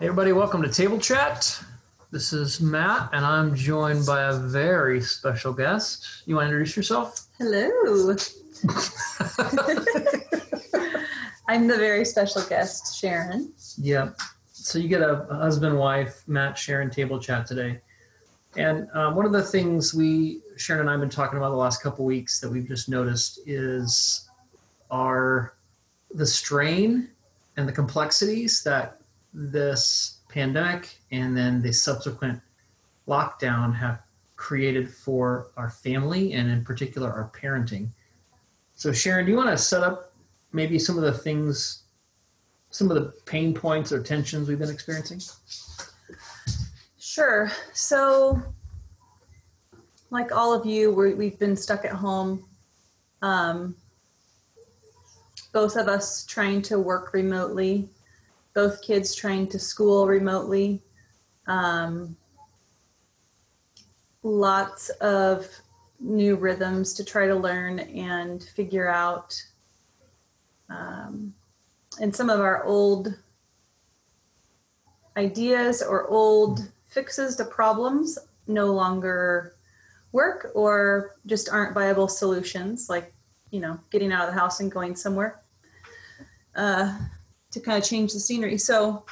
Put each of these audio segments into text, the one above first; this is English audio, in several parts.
Hey, everybody, welcome to Table Chat. This is Matt, and I'm joined by a very special guest. You want to introduce yourself? Hello. I'm the very special guest, Sharon. Yep. So you get a husband, wife, Matt, Sharon table chat today. And um, one of the things we, Sharon and I have been talking about the last couple weeks that we've just noticed is our the strain and the complexities that this pandemic and then the subsequent lockdown have created for our family and in particular our parenting. So Sharon, do you want to set up maybe some of the things, some of the pain points or tensions we've been experiencing? Sure. So, like all of you, we have been stuck at home. Um, both of us trying to work remotely, both kids trying to school remotely. Um, lots of new rhythms to try to learn and figure out. Um, and some of our old ideas or old fixes to problems no longer work or just aren't viable solutions, like, you know, getting out of the house and going somewhere uh, to kind of change the scenery. So,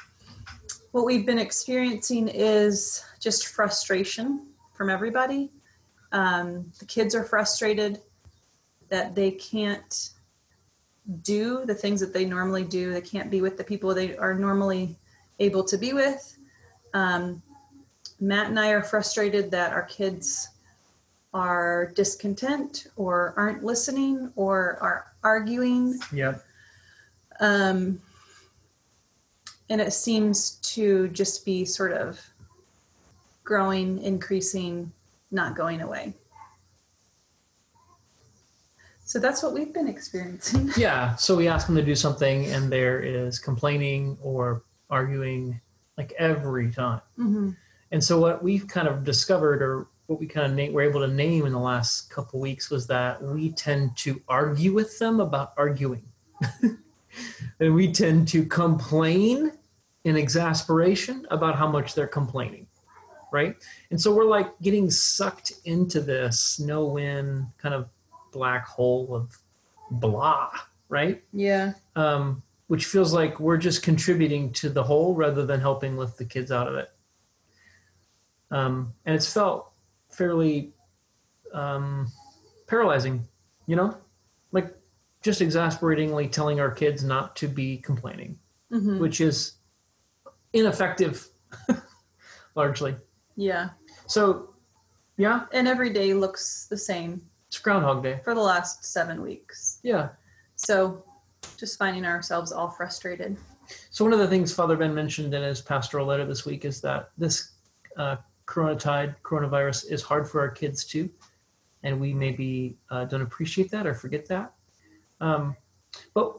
what we've been experiencing is just frustration from everybody. Um, the kids are frustrated that they can't do the things that they normally do. They can't be with the people they are normally able to be with. Um, Matt and I are frustrated that our kids are discontent or aren't listening or are arguing. Yep. Um, and it seems to just be sort of growing, increasing, not going away. So that's what we've been experiencing. Yeah. So we ask them to do something, and there is complaining or arguing like every time. Mm-hmm. And so what we've kind of discovered, or what we kind of na- were able to name in the last couple weeks, was that we tend to argue with them about arguing, and we tend to complain in exasperation about how much they're complaining right and so we're like getting sucked into this no win kind of black hole of blah right Yeah. um, which feels like we're just contributing to the whole rather than helping lift the kids out of it um, and it's felt fairly um, paralyzing you know like just exasperatingly telling our kids not to be complaining Mm-hmm. which is ineffective largely. Yeah. so yeah. And every day looks the same. It's groundhog day. For the last seven weeks. yeah. So just finding ourselves all frustrated. so one of the things father ben mentioned in his pastoral letter this week is that this uh, coronatide coronavirus is hard for our kids too. And we maybe uh, don't appreciate that or forget that. Um, but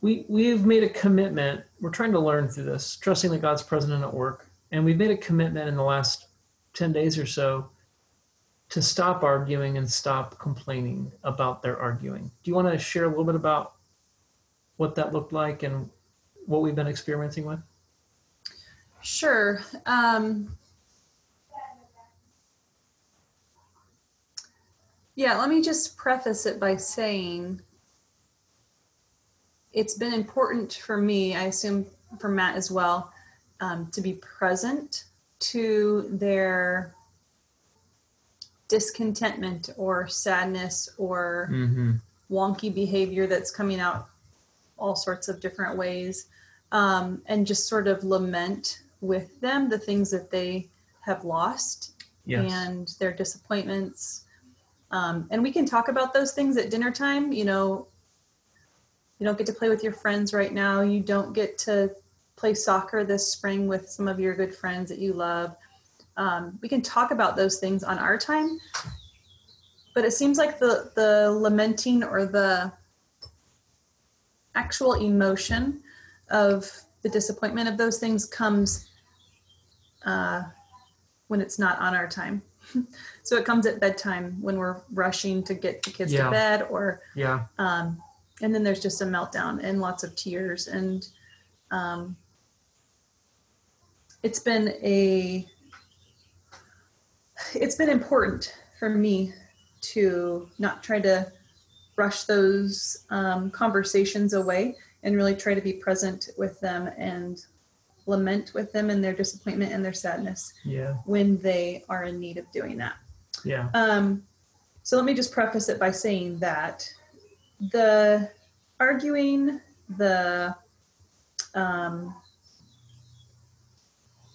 we we've made a commitment. We're trying to learn through this trusting that god's present at work. And we've made a commitment in the last 10 days or so to stop arguing and stop complaining about their arguing. Do you want to share a little bit about what that looked like and what we've been experimenting with? Sure. Um, yeah, let me just preface it by saying it's been important for me, I assume for Matt as well, um, to be present to their discontentment or sadness or mm-hmm. wonky behavior that's coming out all sorts of different ways um, and just sort of lament with them the things that they have lost yes and their disappointments um, and we can talk about those things at dinner time you know you don't get to play with your friends right now. You don't get to play soccer this spring with some of your good friends that you love. Um, we can talk about those things on our time but it seems like the the lamenting or the actual emotion of the disappointment of those things comes uh, when it's not on our time. So it comes at bedtime when we're rushing to get the kids Yeah. to bed or yeah. um, and then there's just a meltdown and lots of tears and um, it's been a it's been important for me to not try to brush those um, conversations away and really try to be present with them and lament with them and their disappointment and their sadness Yeah. when they are in need of doing that. Yeah. Um, so let me just preface it by saying that the arguing, the um,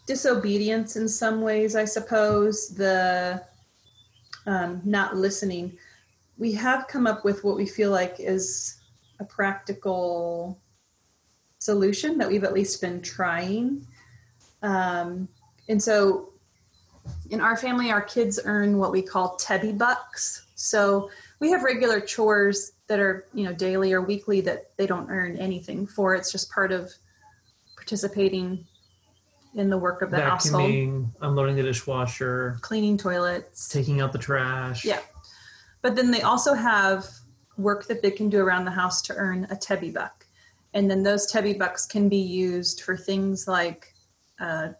disobedience in some ways, I suppose, the um, not listening, we have come up with what we feel like is a practical solution that we've at least been trying. Um, and so in our family, our kids earn what we call Tebby bucks. So we have regular chores that are, you know, daily or weekly that they don't earn anything for. It's just part of participating in the work of the household, Vacuuming, unloading the dishwasher, cleaning toilets. taking out the trash. Yeah. But then they also have work that they can do around the house to earn a Tebby buck. And then those Tebby bucks can be used for things like a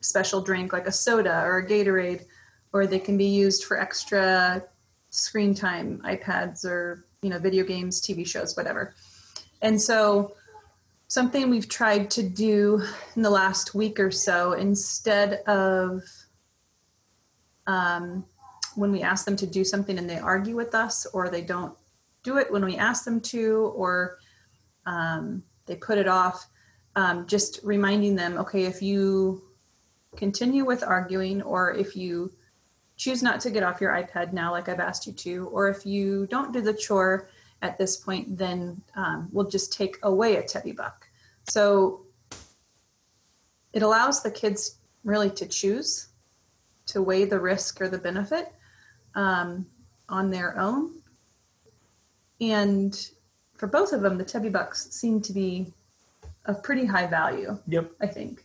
special drink, like a soda or a Gatorade, or they can be used for extra screen time, iPads or, you know, video games, TV shows, whatever. And so something we've tried to do in the last week or so, instead of um, when we ask them to do something and they argue with us or they don't do it when we ask them to or um, they put it off um, just reminding them okay if you continue with arguing or if you choose not to get off your ipad now like i've asked you to or if you don't do the chore at this point then um, we'll just take away a Tebby buck so it allows the kids really to choose to weigh the risk or the benefit um, on their own. And for both of them, the Tebby Bucks seem to be of pretty high value, Yep. I think.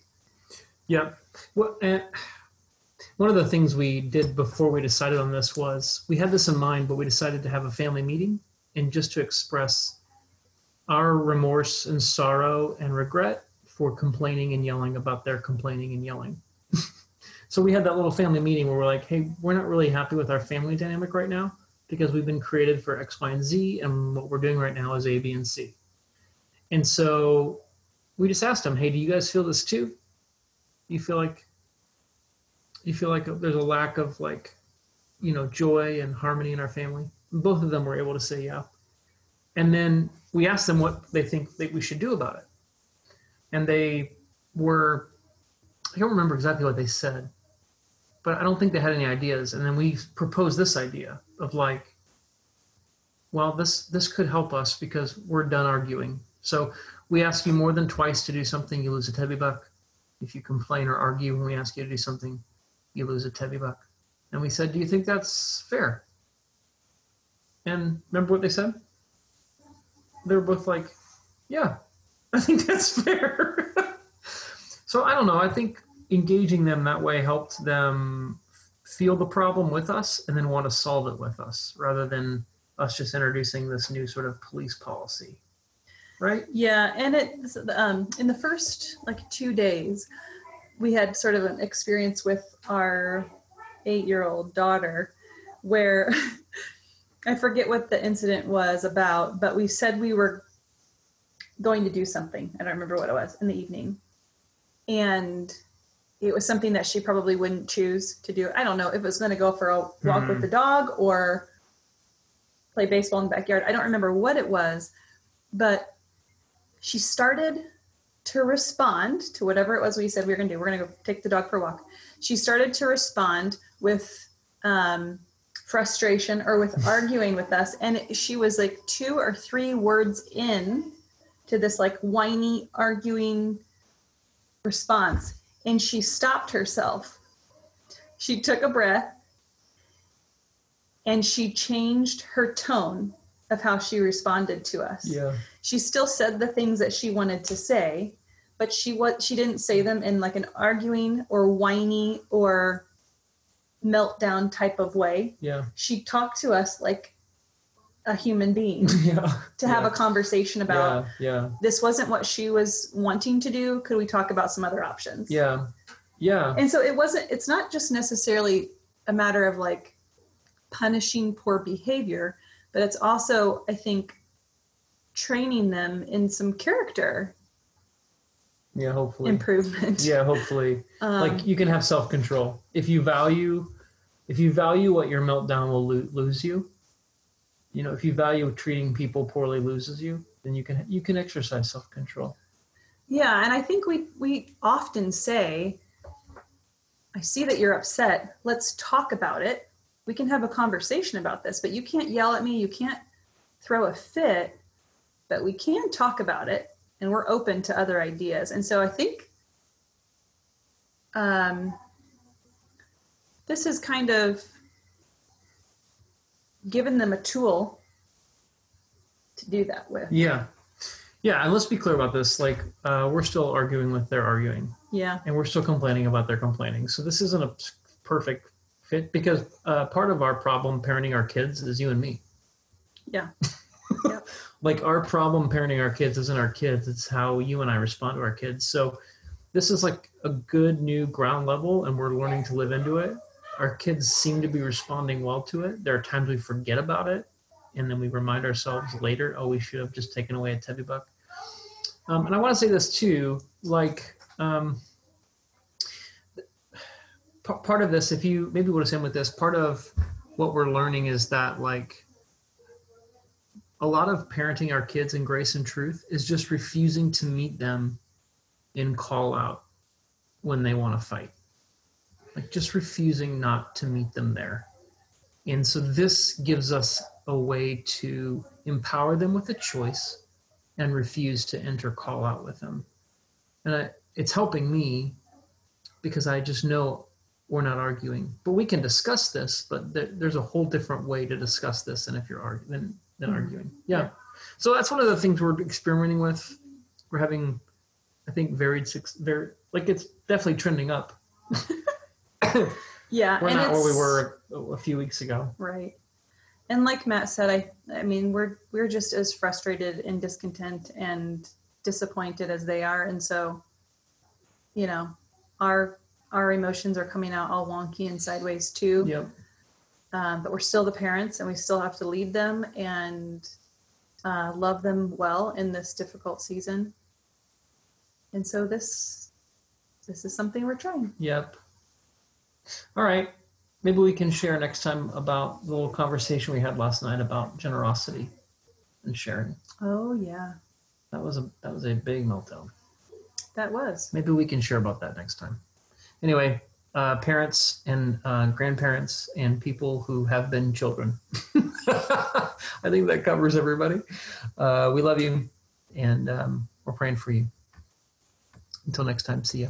Yep. Well, and one of the things we did before we decided on this was we had this in mind, but we decided to have a family meeting and just to express our remorse and sorrow and regret for complaining and yelling about their complaining and yelling. so we had that little family meeting where we're like, hey, we're not really happy with our family dynamic right now because we've been created for X, Y, and Z, and what we're doing right now is A, B, and C. And so we just asked them, hey, do you guys feel this too? You feel like you feel like there's a lack of like, you know, joy and harmony in our family. Both of them were able to say yeah. And then we asked them what they think that we should do about it. And they were I don't remember exactly what they said, but I don't think they had any ideas. And then we proposed this idea of like, well, this this could help us because we're done arguing. So we ask you more than twice to do something, you lose a Tebby buck. If you complain or argue when we ask you to do something, you lose a Tebby buck. And we said, do you think that's fair? And remember what they said? They were both like, yeah, I think that's fair. so I don't know. I think engaging them that way helped them feel the problem with us and then want to solve it with us rather than us just introducing this new sort of police policy. Right? Yeah, and it um, in the first like two days, we had sort of an experience with our eight-year-old daughter, where I forget what the incident was about, but we said we were going to do something. I don't remember what it was in the evening, and it was something that she probably wouldn't choose to do. I don't know if it was going to go for a walk Hmm. with the dog or play baseball in the backyard. I don't remember what it was, but she started to respond to whatever it was we said we were going to do. We're going to go take the dog for a walk. She started to respond with um, frustration or with arguing with us. And she was like two or three words in to this like whiny, arguing response. And she stopped herself. She took a breath and she changed her tone of how she responded to us Yeah. she still said the things that she wanted to say but she what she didn't say them in like an arguing or whiny or meltdown type of way Yeah. she talked to us like a human being yeah. to have Yeah. a conversation about yeah. Yeah. this wasn't what she was wanting to do could we talk about some other options Yeah. Yeah. And so it wasn't, it's not just necessarily a matter of like punishing poor behavior, but it's also, I think, training them in some character Yeah. Hopefully. improvement. Yeah. Hopefully. Um, like you can have self control if you value if you value what your meltdown will lo- lose you. You know, if you value treating people poorly loses you, then you can you can exercise self control. Yeah, and I think we we often say, I see that you're upset. Let's talk about it. We can have a conversation about this, but you can't yell at me, you can't throw a fit, but we can talk about it and we're open to other ideas. And so I think um this is kind of given them a tool to do that with. Yeah. Yeah, and let's be clear about this. Like, uh, we're still arguing with their arguing, Yeah. and we're still complaining about their complaining. So this isn't a perfect fit because uh, part of our problem parenting our kids is you and me. Yeah. Like our problem parenting our kids isn't our kids; it's how you and I respond to our kids. So this is like a good new ground level, and we're learning to live into it. Our kids seem to be responding well to it. There are times we forget about it, and then we remind ourselves later, "Oh, we should have just taken away a Tebby buck." Um, and I want to say this too, like. Um, p- part of this, if you maybe what I'm with this, part of what we're learning is that like a lot of parenting our kids in grace and truth is just refusing to meet them in call out when they want to fight. Like just refusing not to meet them there. And so this gives us a way to empower them with a choice and refuse to enter call out with them. And I, it's helping me because I just know we're not arguing. But we can discuss this, but there, there's a whole different way to discuss this than if you're arguing than, Mhm. arguing. Yeah. So that's one of the things we're experimenting with. We're having, I think, varied six, very like it's definitely trending up. Yeah. We're and not where we were a, a few weeks ago. Right. And like Matt said, I I mean we're we're just as frustrated and discontent and disappointed as they are. And so, you know, our our emotions are coming out all wonky and sideways too. Yep. Um, but we're still the parents and we still have to lead them and uh, love them well in this difficult season. And so this this is something we're trying. Yep. All right. Maybe we can share next time about the little conversation we had last night about generosity and sharing. Oh yeah, That was a that was a big meltdown. that was. Maybe we can share about that next time. Anyway, uh, parents and uh, grandparents and people who have been children. I think that covers everybody. Uh, we love you, and um, we're praying for you. Until next time, see you.